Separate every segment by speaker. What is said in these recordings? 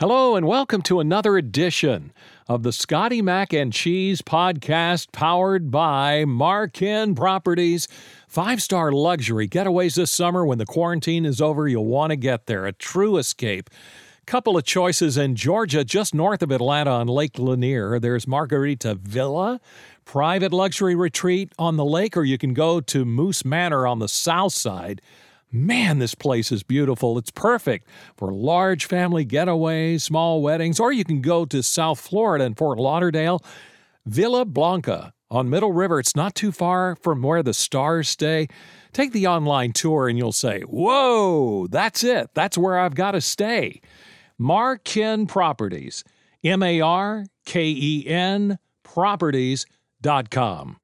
Speaker 1: Hello, and welcome to another edition of the Scotty Mac and Cheese podcast powered by Marken Properties. Five star luxury getaways this summer when the quarantine is over. You'll want to get there. A true escape. Couple of choices in Georgia, just north of Atlanta on Lake Lanier. There's Margarita Villa, private luxury retreat on the lake, or you can go to Moose Manor on the south side. Man, this place is beautiful. It's perfect for large family getaways, small weddings, or you can go to South Florida and Fort Lauderdale. Villa Blanca on Middle River. It's not too far from where the stars stay. Take the online tour and you'll say, Whoa, that's it. That's where I've got to stay. Marken Properties, M A R K E N Properties.com.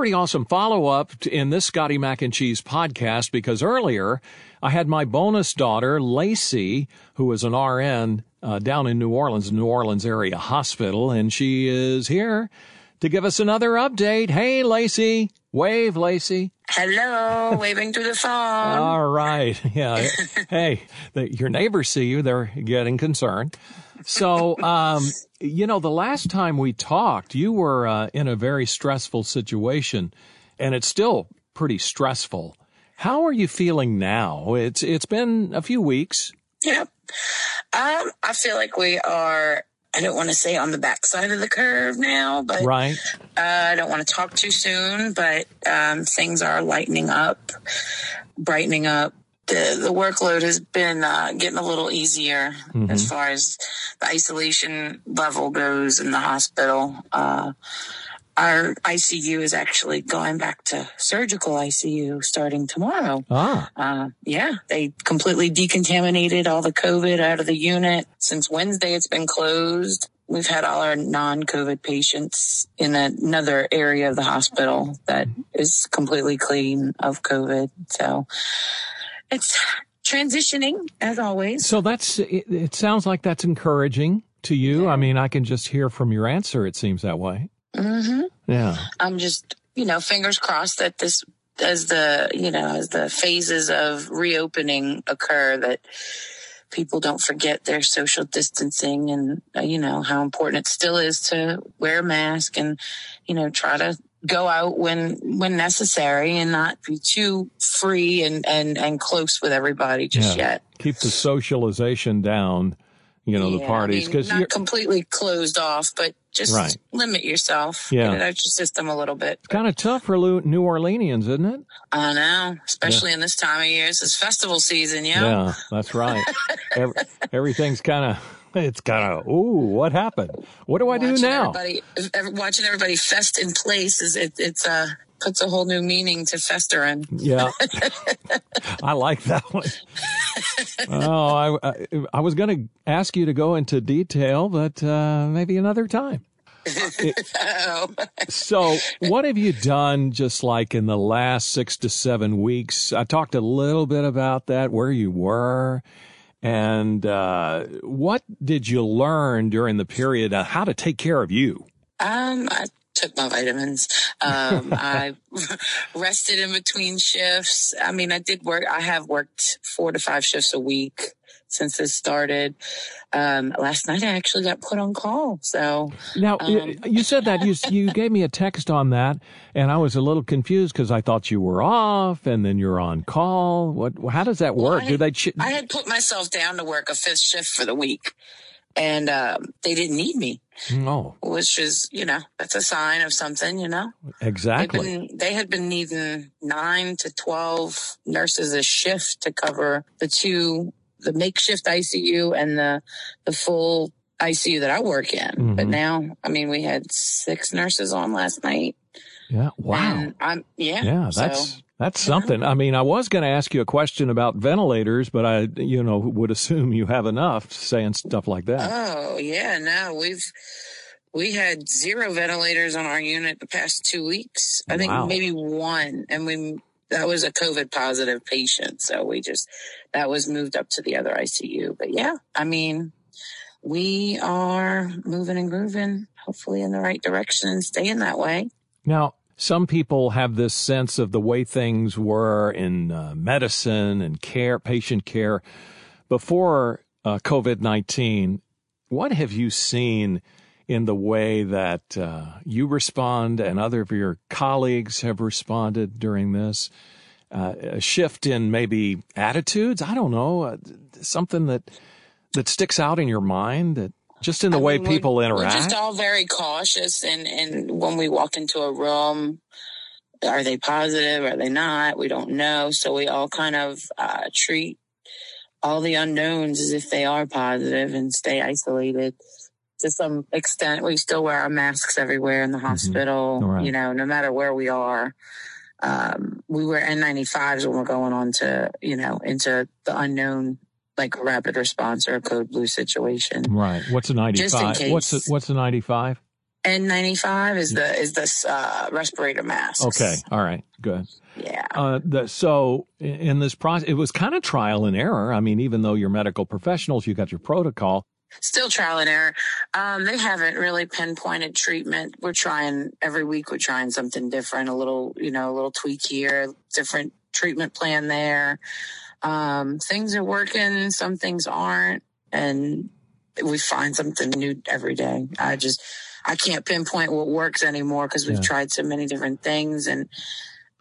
Speaker 1: Pretty awesome follow up in this Scotty Mac and Cheese podcast because earlier I had my bonus daughter, Lacey, who is an RN uh, down in New Orleans, New Orleans area hospital, and she is here to give us another update. Hey, Lacey. Wave, Lacey.
Speaker 2: Hello, waving to the phone.
Speaker 1: All right. Yeah. hey, the, your neighbors see you. They're getting concerned. So, um, you know, the last time we talked, you were uh, in a very stressful situation, and it's still pretty stressful. How are you feeling now? It's it's been a few weeks.
Speaker 2: Yeah, Um, I feel like we are. I don't want to say on the backside of the curve now, but
Speaker 1: right.
Speaker 2: Uh, I don't want to talk too soon, but um, things are lightening up, brightening up the, the workload has been uh, getting a little easier mm-hmm. as far as the isolation level goes in the hospital. Uh, our ICU is actually going back to surgical ICU starting tomorrow.
Speaker 1: Ah.
Speaker 2: Uh, yeah, they completely decontaminated all the COVID out of the unit. Since Wednesday, it's been closed. We've had all our non-COVID patients in another area of the hospital that is completely clean of COVID. So it's transitioning as always.
Speaker 1: So that's, it, it sounds like that's encouraging to you. Yeah. I mean, I can just hear from your answer, it seems that way.
Speaker 2: Mm-hmm.
Speaker 1: Yeah.
Speaker 2: I'm just, you know, fingers crossed that this, as the, you know, as the phases of reopening occur, that people don't forget their social distancing and, uh, you know, how important it still is to wear a mask and, you know, try to go out when when necessary and not be too free and and and close with everybody just yeah. yet.
Speaker 1: Keep the socialization down. You know yeah, the parties
Speaker 2: because I mean, not completely closed off, but just right. limit yourself. Yeah, get it out your system a little bit.
Speaker 1: Kind of tough for New Orleanians, isn't it?
Speaker 2: I know, especially yeah. in this time of year. It's festival season, yeah.
Speaker 1: Yeah, that's right. Every, everything's kind of it's kind of, ooh, what happened? What do I watching do now?
Speaker 2: Everybody, watching everybody fest in place is it, it's uh puts a whole new meaning to festering.
Speaker 1: Yeah, I like that one. oh, I, I, I was going to ask you to go into detail, but uh, maybe another time.
Speaker 2: oh.
Speaker 1: so, what have you done just like in the last six to seven weeks? I talked a little bit about that, where you were and uh, what did you learn during the period on how to take care of you?
Speaker 2: Um, I took my vitamins. Um, I rested in between shifts. I mean, I did work. I have worked four to five shifts a week since this started. Um, last night I actually got put on call. So
Speaker 1: now um, you said that you you gave me a text on that, and I was a little confused because I thought you were off, and then you're on call. What? How does that work? Well,
Speaker 2: Do
Speaker 1: they? Ch-
Speaker 2: I had put myself down to work a fifth shift for the week, and um, they didn't need me.
Speaker 1: Oh,
Speaker 2: which is you know that's a sign of something, you know.
Speaker 1: Exactly.
Speaker 2: Been, they had been needing nine to twelve nurses a shift to cover the two the makeshift ICU and the the full ICU that I work in. Mm-hmm. But now, I mean, we had six nurses on last night.
Speaker 1: Yeah. Wow.
Speaker 2: And I'm yeah.
Speaker 1: Yeah. That's so, that's something. I mean, I was going to ask you a question about ventilators, but I, you know, would assume you have enough saying stuff like that.
Speaker 2: Oh yeah, no, we've we had zero ventilators on our unit the past two weeks. I think wow. maybe one, and we that was a COVID positive patient. So we just, that was moved up to the other ICU. But yeah, I mean, we are moving and grooving, hopefully in the right direction and staying that way.
Speaker 1: Now, some people have this sense of the way things were in uh, medicine and care, patient care before uh, COVID 19, what have you seen in the way that uh, you respond and other of your colleagues have responded during this? Uh, a shift in maybe attitudes? I don't know. Uh, something that that sticks out in your mind that just in the I way mean, people interact.
Speaker 2: We're just all very cautious, and and when we walk into a room, are they positive? Are they not? We don't know, so we all kind of uh, treat all the unknowns as if they are positive and stay isolated to some extent. We still wear our masks everywhere in the mm-hmm. hospital, right. you know, no matter where we are. Um, we wear N95s when we're going on to, you know, into the unknown like a rapid response or a code blue situation.
Speaker 1: Right. What's a 95? What's a, what's a 95?
Speaker 2: N95 is the is this uh, respirator mask.
Speaker 1: Okay. All right. Good.
Speaker 2: Yeah. Uh,
Speaker 1: the, so in this process, it was kind of trial and error. I mean, even though you're medical professionals, you got your protocol.
Speaker 2: Still trial and error. Um, they haven't really pinpointed treatment. We're trying every week. We're trying something different. A little, you know, a little tweak here, different treatment plan there um, things are working, some things aren't, and we find something new every day. I just, I can't pinpoint what works anymore because we've yeah. tried so many different things and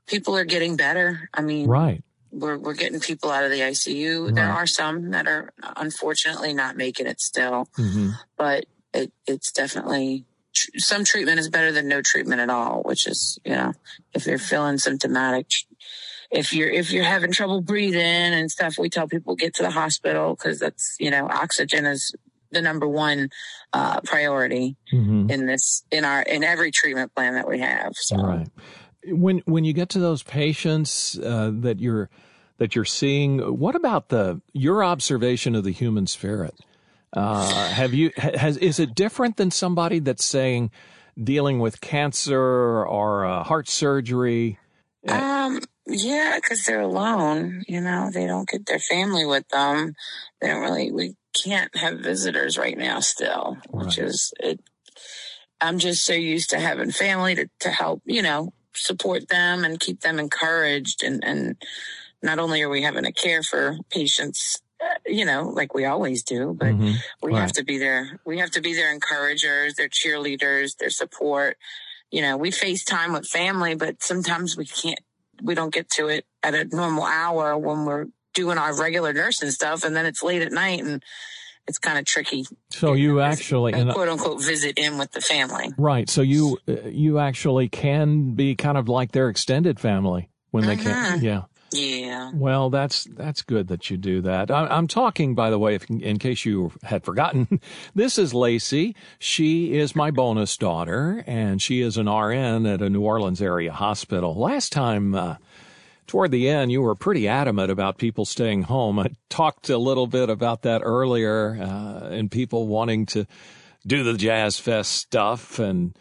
Speaker 2: people are getting better. I mean,
Speaker 1: right.
Speaker 2: We're, we're getting people out of the ICU. Right. There are some that are unfortunately not making it still, mm-hmm. but it, it's definitely some treatment is better than no treatment at all, which is, you know, if you're feeling symptomatic, if you're if you're having trouble breathing and stuff, we tell people get to the hospital because that's you know oxygen is the number one uh, priority mm-hmm. in this in our in every treatment plan that we have. So.
Speaker 1: Right. When when you get to those patients uh, that you're that you're seeing, what about the your observation of the human spirit? Uh, have you has is it different than somebody that's saying dealing with cancer or uh, heart surgery?
Speaker 2: Um, yeah, because they're alone. You know, they don't get their family with them. They don't really. We can't have visitors right now, still, right. which is it. I'm just so used to having family to to help. You know, support them and keep them encouraged. And and not only are we having to care for patients uh, you know, like we always do, but mm-hmm. we right. have to be there. We have to be their encouragers, their cheerleaders, their support. You know, we FaceTime with family, but sometimes we can't we don't get to it at a normal hour when we're doing our regular nursing stuff, and then it's late at night and it's kind of tricky.
Speaker 1: So you actually,
Speaker 2: and, quote unquote, visit in with the family.
Speaker 1: Right. So you uh, you actually can be kind of like their extended family when they can.
Speaker 2: Mm-hmm.
Speaker 1: Yeah.
Speaker 2: Yeah.
Speaker 1: Well, that's that's good that you do that. I, am talking, by the way, if, in case you had forgotten, this is Lacey. She is my bonus daughter, and she is an RN at a New Orleans area hospital. Last time, uh, toward the end, you were pretty adamant about people staying home. I talked a little bit about that earlier, uh, and people wanting to do the Jazz Fest stuff and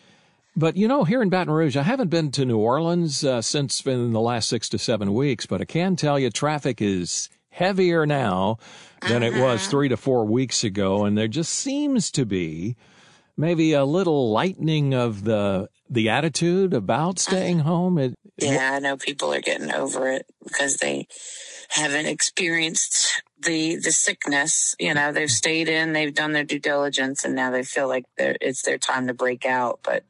Speaker 1: but you know, here in Baton Rouge, I haven't been to New Orleans uh, since in the last six to seven weeks, but I can tell you traffic is heavier now than uh-huh. it was uh-huh. three to four weeks ago, and there just seems to be maybe a little lightening of the the attitude about uh-huh. staying home. It,
Speaker 2: yeah, I know people are getting over it because they haven't experienced the the sickness. You know, they've stayed in, they've done their due diligence, and now they feel like it's their time to break out. But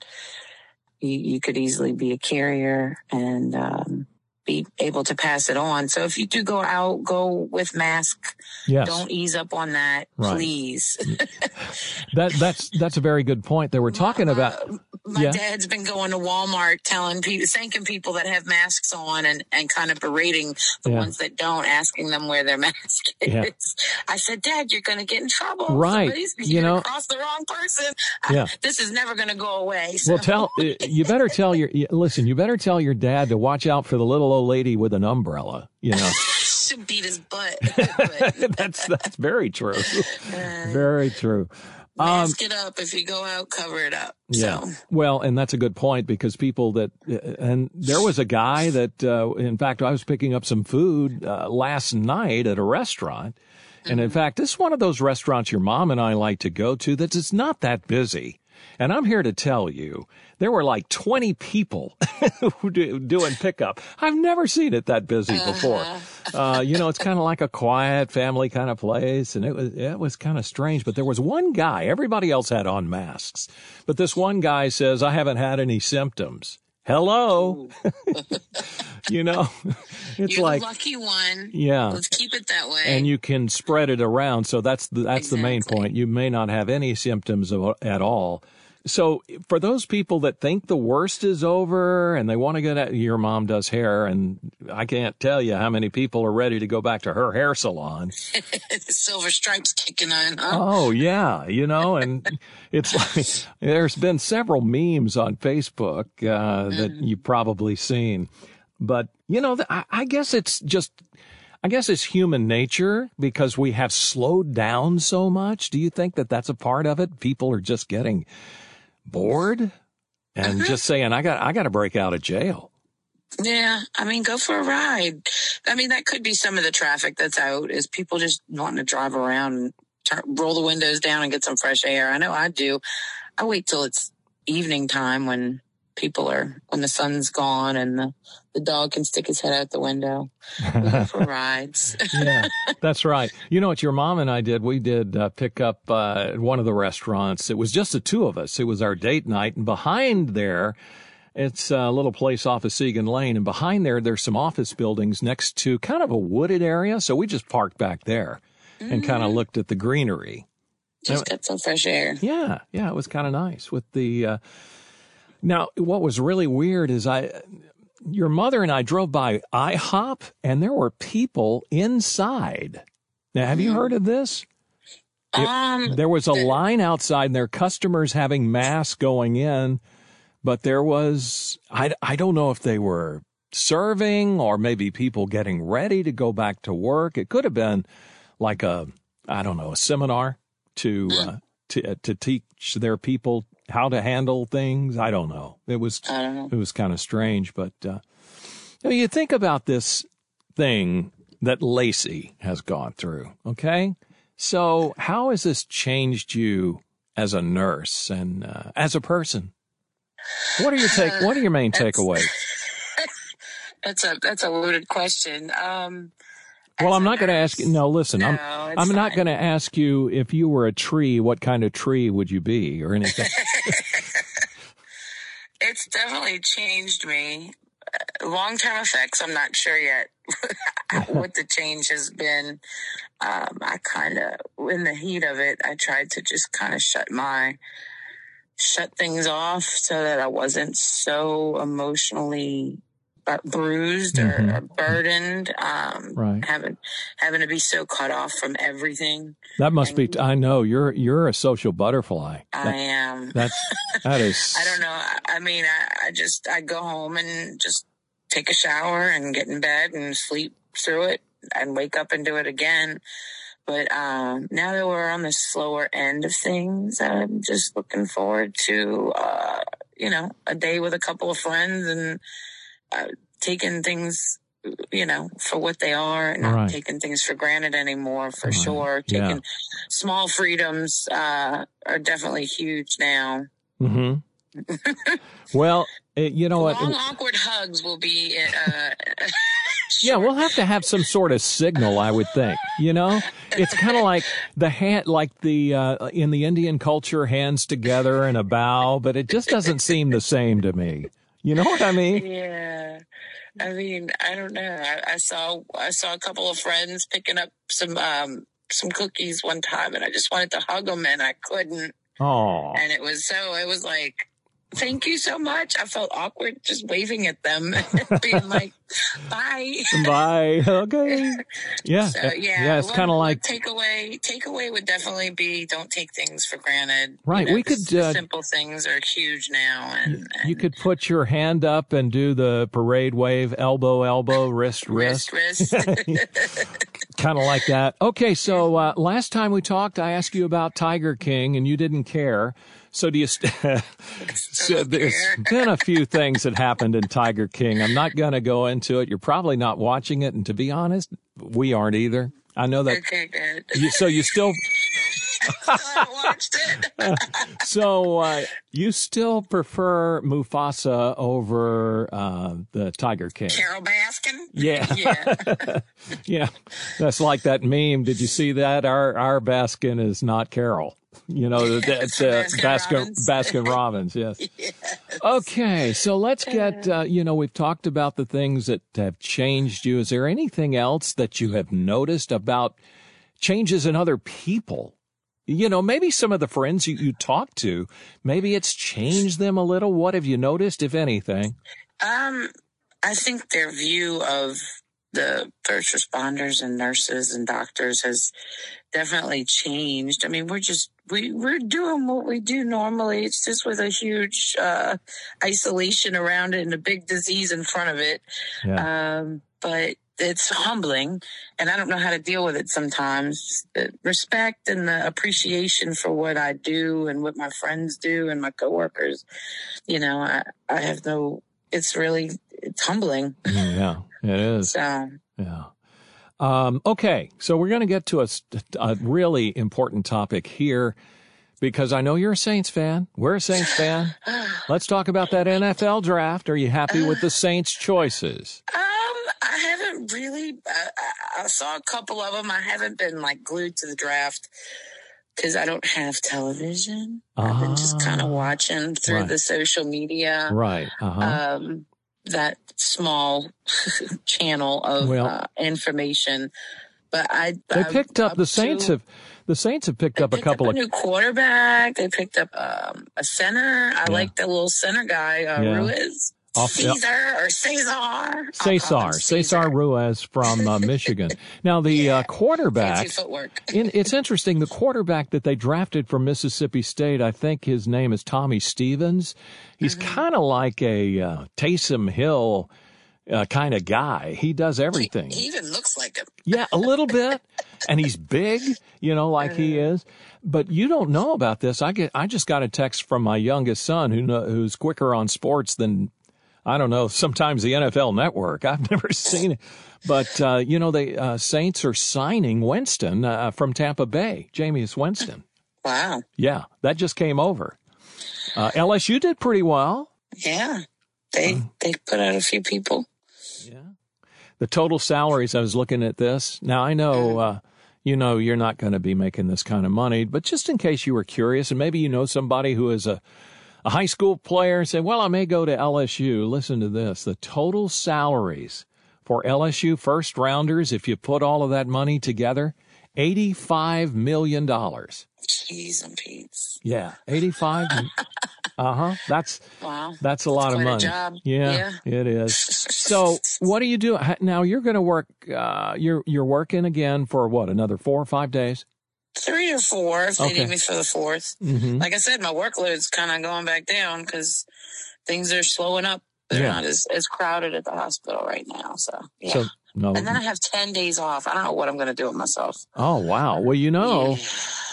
Speaker 2: you, you could easily be a carrier and um, be able to pass it on. So if you do go out, go with mask. Yes. Don't ease up on that, right. please.
Speaker 1: that that's that's a very good point. That we're talking about.
Speaker 2: my yeah. dad's been going to Walmart telling people, thanking people that have masks on and, and kind of berating the yeah. ones that don't, asking them where their mask is. Yeah. I said, Dad, you're going to get in trouble.
Speaker 1: Right. you know,
Speaker 2: cross the wrong person. Yeah. I, this is never going to go away. So.
Speaker 1: Well, tell, you better tell your, listen, you better tell your dad to watch out for the little old lady with an umbrella, you know.
Speaker 2: beat his butt.
Speaker 1: that's, that's very true. Uh, very true.
Speaker 2: Mask um, it up. If you go out, cover it up.
Speaker 1: Yeah.
Speaker 2: So.
Speaker 1: Well, and that's a good point because people that, and there was a guy that, uh, in fact, I was picking up some food uh, last night at a restaurant. And in mm-hmm. fact, this is one of those restaurants your mom and I like to go to that is not that busy. And I'm here to tell you, there were like 20 people doing pickup. I've never seen it that busy before. Uh, you know, it's kind of like a quiet family kind of place, and it was it was kind of strange. But there was one guy. Everybody else had on masks, but this one guy says, "I haven't had any symptoms." Hello, you know, it's
Speaker 2: You're
Speaker 1: like
Speaker 2: the lucky one.
Speaker 1: yeah.
Speaker 2: Let's keep it that way.
Speaker 1: and you can spread it around. So that's the, that's the main point. You may not have any symptoms of, at all. So for those people that think the worst is over and they want to get at your mom does hair, and I can't tell you how many people are ready to go back to her hair salon.
Speaker 2: silver stripes kicking on. Huh?
Speaker 1: Oh yeah, you know, and it's like there's been several memes on Facebook uh, that you've probably seen, but you know, I, I guess it's just. I guess it's human nature because we have slowed down so much. Do you think that that's a part of it? People are just getting bored and uh-huh. just saying, "I got, I got to break out of jail."
Speaker 2: Yeah, I mean, go for a ride. I mean, that could be some of the traffic that's out is people just wanting to drive around and turn, roll the windows down and get some fresh air. I know I do. I wait till it's evening time when people are when the sun's gone and the, the dog can stick his head out the window. For rides.
Speaker 1: yeah, that's right. You know what your mom and I did? We did uh, pick up uh, at one of the restaurants. It was just the two of us. It was our date night, and behind there, it's a little place off of Siegen Lane, and behind there, there's some office buildings next to kind of a wooded area. So we just parked back there and kind of looked at the greenery.
Speaker 2: Just get some fresh air.
Speaker 1: Yeah, yeah, it was kind of nice with the. Uh, now, what was really weird is I, your mother and I drove by IHOP, and there were people inside. Now, have you heard of this? It-
Speaker 2: Um,
Speaker 1: There was a line outside, and there are customers having masks going in, but there was I I don't know if they were serving or maybe people getting ready to go back to work. It could have been like a I don't know a seminar to uh, to uh, to teach their people how to handle things. I don't know. It was
Speaker 2: I don't know.
Speaker 1: it was kind of strange, but uh, you, know, you think about this thing that Lacey has gone through. Okay, so how has this changed you as a nurse and uh, as a person? What are your take? What are your main takeaways?
Speaker 2: That's a that's a loaded question. Um,
Speaker 1: Well, I'm not going to ask. No, listen. I'm I'm not going to ask you if you were a tree. What kind of tree would you be, or anything?
Speaker 2: It's definitely changed me. Long term effects, I'm not sure yet what the change has been. Um, I kind of, in the heat of it, I tried to just kind of shut my, shut things off so that I wasn't so emotionally bruised or,
Speaker 1: Mhm.
Speaker 2: or burdened. Um,
Speaker 1: Right.
Speaker 2: having, having to be so cut off from everything.
Speaker 1: That must be. I know you're you're a social butterfly.
Speaker 2: I
Speaker 1: That,
Speaker 2: am.
Speaker 1: that's that is.
Speaker 2: I don't know. I, I mean, I, I just I go home and just take a shower and get in bed and sleep through it and wake up and do it again. But um, now that we're on the slower end of things, I'm just looking forward to uh, you know a day with a couple of friends and uh, taking things you know for what they are and not
Speaker 1: Right.
Speaker 2: taking things for granted anymore for
Speaker 1: Right.
Speaker 2: sure
Speaker 1: Yeah.
Speaker 2: taking small freedoms uh, are definitely huge now
Speaker 1: hmm well, it, you know what?
Speaker 2: Long awkward hugs will be. Uh,
Speaker 1: Yeah, we'll have to have some sort of signal, I would think. You know, it's kind of like the hand, like the uh, in the Indian culture, hands together and a bow, but it just doesn't seem the same to me. You know what I mean?
Speaker 2: yeah. I mean, I don't know. I, I saw I saw a couple of friends picking up some um some cookies one time, and I just wanted to hug them, and I couldn't.
Speaker 1: Oh,
Speaker 2: And it was so. It was like. Thank you so much. I felt awkward just waving at them, being like, "Bye."
Speaker 1: bye. Okay. Yeah.
Speaker 2: So yeah,
Speaker 1: Yeah. It's kind of like
Speaker 2: takeaway. Takeaway would definitely be don't take things for granted. You
Speaker 1: Right,
Speaker 2: know,
Speaker 1: we could, uh,
Speaker 2: simple things are huge now, and, and
Speaker 1: you could put your hand up and do the parade wave, elbow, elbow, wrist, wrist.
Speaker 2: wrist, wrist.
Speaker 1: kind of like that. Okay, so uh, last time we talked, I asked you about Tiger King, and you didn't care. So do you? St- so there's been a few things that happened in Tiger King. I'm not going to go into it. You're probably not watching it, and to be honest, we aren't either. I know that.
Speaker 2: okay, good.
Speaker 1: You, so you still,
Speaker 2: haven't watched it.
Speaker 1: so uh, you still prefer Mufasa over uh, the Tiger King?
Speaker 2: Carole Baskin.
Speaker 1: Yeah,
Speaker 2: Yeah.
Speaker 1: yeah. That's like that meme. Did you see that? Our our Baskin is not Carole. You know, that's uh,
Speaker 2: Baskin
Speaker 1: Baskin
Speaker 2: Robbins.
Speaker 1: Baskin Robbins. Yes.
Speaker 2: yes.
Speaker 1: Okay, so let's get, uh, you know, we've talked about the things that have changed you. Is there anything else that you have noticed about changes in other people? You know, maybe some of the friends you, you talk to, maybe it's changed them a little. What have you noticed, if anything?
Speaker 2: Um, I think their view of the first responders and nurses and doctors has definitely changed. I mean, we're just we we're doing what we do normally. It's just with a huge uh, isolation around it and a big disease in front of it.
Speaker 1: Yeah.
Speaker 2: Um, but it's humbling, and I don't know how to deal with it sometimes. The respect and the appreciation for what I do and what my friends do and my coworkers. You know, I I have no. It's really it's humbling.
Speaker 1: yeah, it is.
Speaker 2: So
Speaker 1: Yeah. Um, okay, so we're going to get to a, a really important topic here because I know you're a Saints fan. We're a Saints fan. Let's talk about that NFL draft. Are you happy with the Saints' choices?
Speaker 2: Um, I haven't really. I, I- saw a couple of them. I haven't been like glued to the draft because I don't have television. I've been just kind
Speaker 1: Ah,
Speaker 2: of watching through
Speaker 1: right.
Speaker 2: the social media.
Speaker 1: Right. Uh-huh.
Speaker 2: Um, that small channel of
Speaker 1: Well-
Speaker 2: uh, information. But I
Speaker 1: they
Speaker 2: I'm
Speaker 1: picked up the Saints
Speaker 2: to-
Speaker 1: have the Saints have picked up a couple
Speaker 2: up
Speaker 1: of
Speaker 2: new quarterback. They picked up um, a center. I
Speaker 1: Yeah.
Speaker 2: like the little center guy, uh,
Speaker 1: Yeah.
Speaker 2: Ruiz.
Speaker 1: Off-.
Speaker 2: Caesar or Cesar. I'll call him
Speaker 1: Cesar Cesar Ruiz from uh, Michigan. Now the
Speaker 2: Yeah.
Speaker 1: uh, quarterback in, it's interesting. The quarterback that they drafted from Mississippi State, I think his name is Tommy Stevens. He's
Speaker 2: Mm-hmm.
Speaker 1: kind of like a uh, Taysom Hill uh, kind of guy. He does everything.
Speaker 2: He even looks like him.
Speaker 1: yeah, a little bit, and he's big, you know, like he
Speaker 2: Uh-huh.
Speaker 1: is. But you don't know about this. I get. I just got a text from my youngest son, who know, who's quicker on sports than I don't know. Sometimes the NFL Network. I've never seen it, but uh, you know, the uh, Saints are signing Winston uh, from Tampa Bay, Jameis Winston.
Speaker 2: Wow.
Speaker 1: Yeah, that just came over. Uh, LSU did pretty well.
Speaker 2: Yeah. They they put out a few people.
Speaker 1: Yeah. The total salaries, I was looking at this. Now, I know, uh, you know, you're not going to be making this kind of money, but just in case you were curious, and maybe you know somebody who is a, a high school player say, well, I may go to LSU. Listen to this. The total salaries for LSU first rounders, if you put all of that money together, $85 million.
Speaker 2: Cheese and Pete's.
Speaker 1: Yeah. 85. uh huh. That's,
Speaker 2: Wow.
Speaker 1: that's a lot of money.
Speaker 2: job.
Speaker 1: Yeah, it is. So, what do you do now? You're going to work. Uh, you're you're working again for what? Another four or five days?
Speaker 2: Three or four if they
Speaker 1: Okay.
Speaker 2: need me for the fourth.
Speaker 1: Mm-hmm.
Speaker 2: Like I said, my workload's kind of going back down because things are slowing up. They're
Speaker 1: Yeah.
Speaker 2: not as, as crowded at the hospital right now. So, yeah.
Speaker 1: So no.
Speaker 2: and then I have 10 days off. I don't know what I'm going to do with myself.
Speaker 1: Oh wow. Well, you know,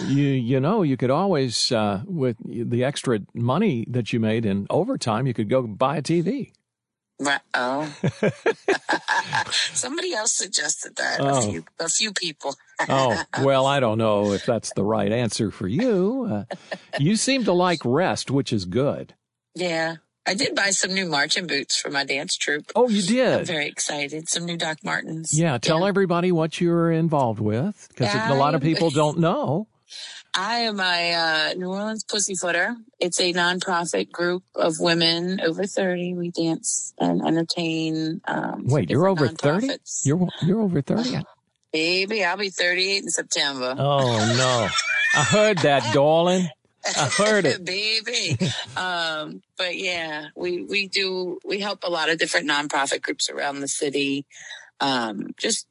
Speaker 1: you you know, you could always uh, with the extra money that you made in overtime, you could go buy a TV.
Speaker 2: Right. Oh. Somebody else suggested that.
Speaker 1: Oh.
Speaker 2: A few, a few people.
Speaker 1: Oh well, I don't know if that's the right answer for you. Uh, you seem to like rest, which is good.
Speaker 2: Yeah. I did buy some new marching boots for my dance troupe.
Speaker 1: Oh, you did?
Speaker 2: I'm very excited. Some new Doc Martens.
Speaker 1: Yeah, tell everybody what you're involved with because a lot of people don't know.
Speaker 2: I am a uh, New Orleans Pussyfooter. It's a nonprofit group of women over 30. We dance and entertain. Um,
Speaker 1: Wait, you're over 30? You're you're over 30?
Speaker 2: Baby, I'll be 38 in September.
Speaker 1: Oh no. I heard that, darling. I heard it.
Speaker 2: baby. um, but yeah, we, we do, we help a lot of different nonprofit groups around the city. Um, just,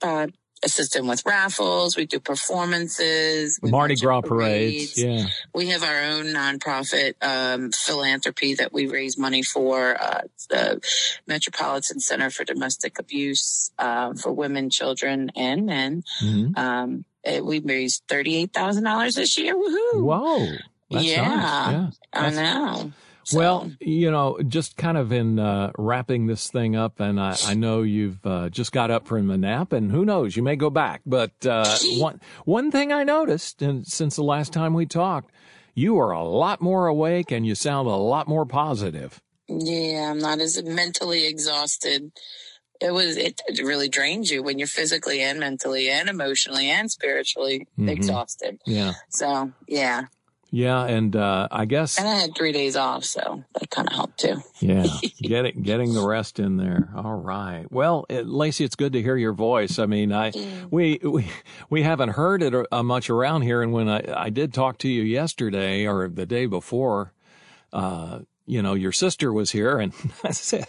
Speaker 2: uh, assisting with raffles. We do performances. we
Speaker 1: Mardi Gras parades. Yeah.
Speaker 2: We have our own nonprofit um, philanthropy that we raise money for. Uh, the Metropolitan Center for Domestic Abuse uh, for women, children, and men.
Speaker 1: Mhm.
Speaker 2: Um, it, we raised thirty-eight thousand dollars this year. Woohoo!
Speaker 1: Whoa. That's
Speaker 2: Yeah.
Speaker 1: nice. Yeah.
Speaker 2: I know. So,
Speaker 1: Well, you know, just kind of in uh, wrapping this thing up, and I, I know you've uh, just got up from a nap, and who knows, you may go back. But uh, one one thing I noticed, and since the last time we talked, you are a lot more awake, and you sound a lot more positive.
Speaker 2: yeah, I'm not as mentally exhausted. It was it, really drains you when you're physically and mentally and emotionally and spiritually
Speaker 1: Mhm.
Speaker 2: exhausted.
Speaker 1: Yeah,
Speaker 2: So yeah,
Speaker 1: yeah, and uh, I guess
Speaker 2: and I had three days off, so that kind of helped too.
Speaker 1: Yeah, getting getting the rest in there. All right. Well, it, Lacey, it's good to hear your voice. I mean, I we we we haven't heard it uh, much around here, and when I I did talk to you yesterday or the day before, uh, you know, your sister was here, and I said.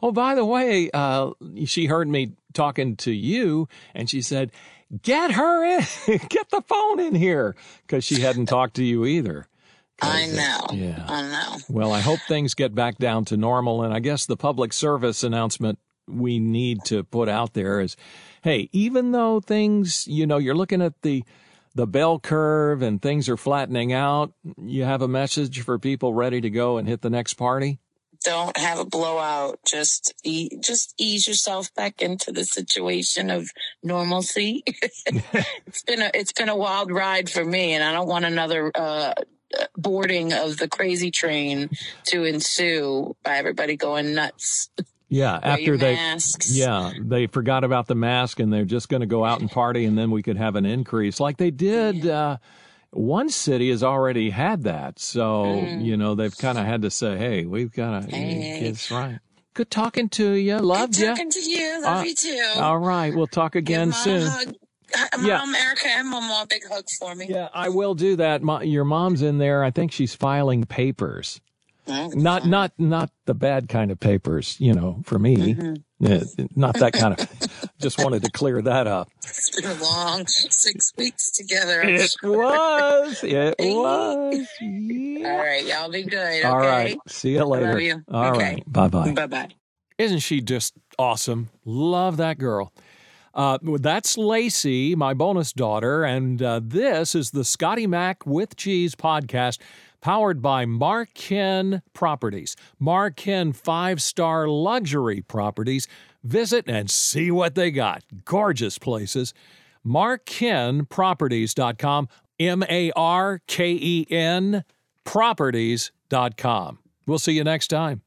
Speaker 1: Oh, by the way, uh, she heard me talking to you, and she said, "Get her in, get the phone in here," because she hadn't talked to you either.
Speaker 2: I know.
Speaker 1: yeah.
Speaker 2: I know.
Speaker 1: Well, I hope things get back down to normal. And I guess the public service announcement we need to put out there is hey, even though things, you know, you're looking at the the bell curve and things are flattening out, you have a message for people ready to go and hit the next party?
Speaker 2: Don't have a blowout. Just e- just ease yourself back into the situation of normalcy. it's been a it's been a wild ride for me, and I don't want another uh, boarding of the crazy train to ensue by everybody going nuts.
Speaker 1: Yeah, after they
Speaker 2: masks.
Speaker 1: Yeah, they forgot about the mask and they're just going to go out and party and then we could have an increase like they did uh one city has already had that. So, you know, they've kind of had to say, "Hey, we've got to
Speaker 2: Mm. Hey.
Speaker 1: it's right." Good talking to you. Loved
Speaker 2: Good
Speaker 1: you.
Speaker 2: talking to you. Love
Speaker 1: Uh,
Speaker 2: you too.
Speaker 1: All right, we'll talk again
Speaker 2: Mom
Speaker 1: soon.
Speaker 2: Hi-
Speaker 1: Yeah.
Speaker 2: Mom, Erica, and Mom, a big hug for me.
Speaker 1: Yeah, I will do that. My, your mom's in there. I think she's filing papers.
Speaker 2: Mm,
Speaker 1: Not not not the bad kind of papers, you know, for me.
Speaker 2: Mm-hmm.
Speaker 1: Yeah, not that kind of. Just wanted to clear that up.
Speaker 2: It's been a long six weeks together. I'm
Speaker 1: It
Speaker 2: sure.
Speaker 1: was. It was.
Speaker 2: All
Speaker 1: Yeah.
Speaker 2: right, y'all be good. Okay?
Speaker 1: All right. See you later.
Speaker 2: love you.
Speaker 1: All
Speaker 2: Okay.
Speaker 1: right. Bye bye.
Speaker 2: Bye bye.
Speaker 1: Isn't she just awesome? Love that girl. Uh, that's Lacey, my bonus daughter, and uh, this is the Scotty Mac with Cheese podcast powered by Marken Properties. Marken five star luxury properties. Visit and see what they got. Gorgeous places. MarkenProperties.com. M A R K E N Properties.com. We'll see you next time.